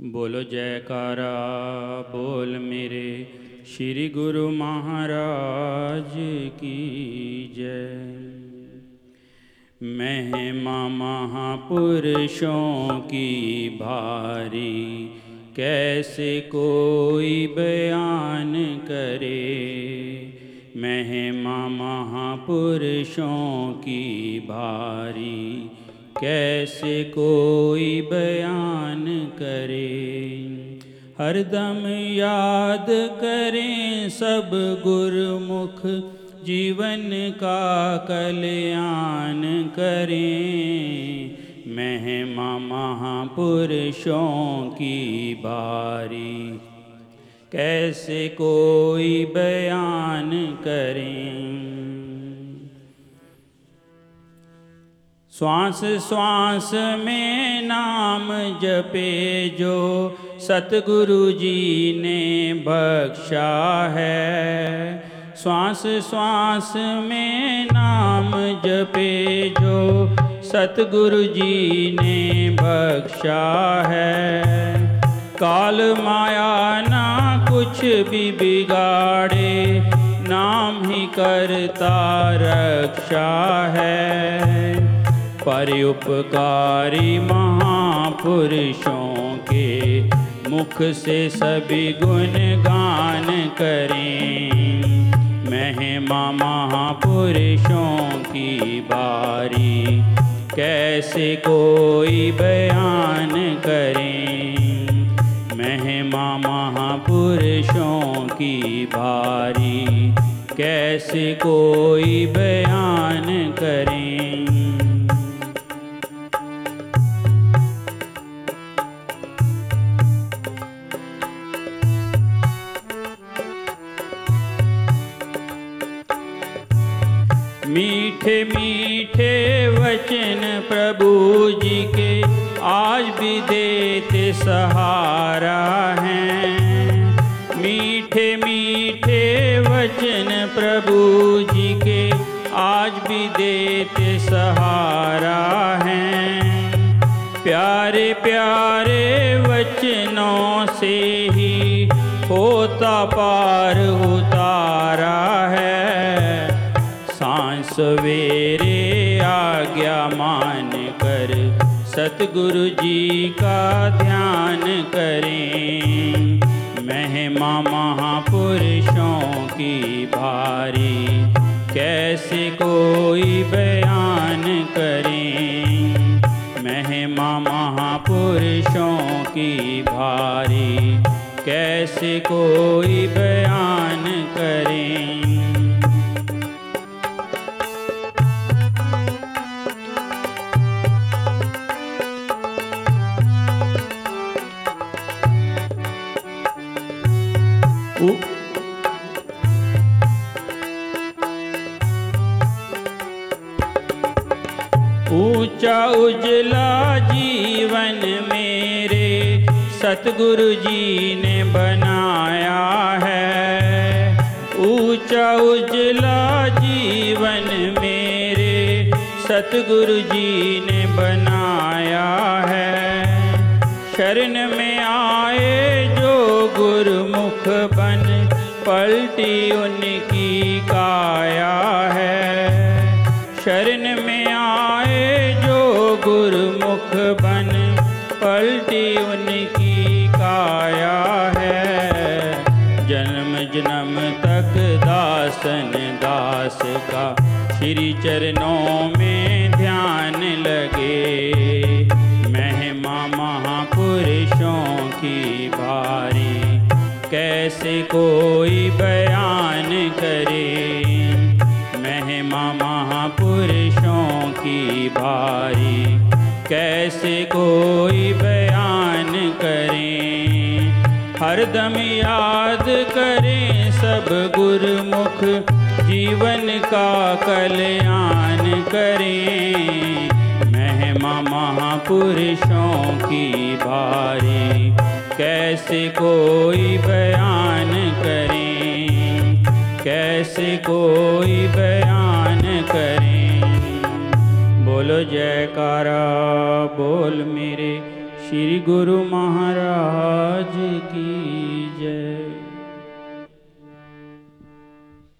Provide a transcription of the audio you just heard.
बोलो जयकारा, बोल मेरे श्री गुरु महाराज की जय। महिमा महापुरुषों की भारी, कैसे कोई बयान करे? महिमा महापुरुषों की भारी कैसे कोई बयान करे? हरदम याद करें सब गुरमुख, जीवन का कल्याण करें। महिमा महापुरुषों की बारी। कैसे कोई बयान करें? श्वास श्वास में नाम जपे जो सतगुरु जी ने बख्शा है। श्वास श्वास में नाम जपे जो सतगुरु जी ने बख्शा है। काल माया ना कुछ भी बिगाड़े, नाम ही करता रक्षा है। पर उपकारी महापुरुषों के मुख से सभी गुण गान करें। महिमा महापुरुषों की बारी, कैसे कोई बयान करें? महिमा महापुरुषों की भारी कैसे कोई बयान करें? मीठे मीठे वचन प्रभु जी के आज भी देते सहारा हैं। मीठे मीठे वचन प्रभु जी के आज भी देते सहारा हैं। प्यारे प्यारे वचनों से ही होता पार उतारा है। सवेरे आज्ञा मान कर सतगुरु जी का ध्यान करें। महिमा महापुरुषों की भारी, कैसे कोई बयान करें? महिमा महापुरुषों की भारी, कैसे कोई बयान करें? ऊँचा उजला जीवन मेरे सतगुरु जी ने बनाया है। ऊँचा उजला जीवन मेरे सतगुरु जी ने बनाया है। शरण में आए जो गुरुमुख बन, पलटी उनकी काया है। शरण में उनकी काया है। जन्म जन्म तक दासन, दास का श्री चरणों में ध्यान लगे। महिमा महापुरुषों की भारी कैसे कोई बयान करे? महिमा महापुरुषों की भारी कैसे कोई बयान करें। हरदम याद करें सब गुरुमुख, जीवन का कल्याण करें। महिमा महापुरुषों की भारी कैसे कोई बयान करें? कैसे कोई बयान करें? बोलो जयकारा, बोल मेरे श्री गुरु महाराज की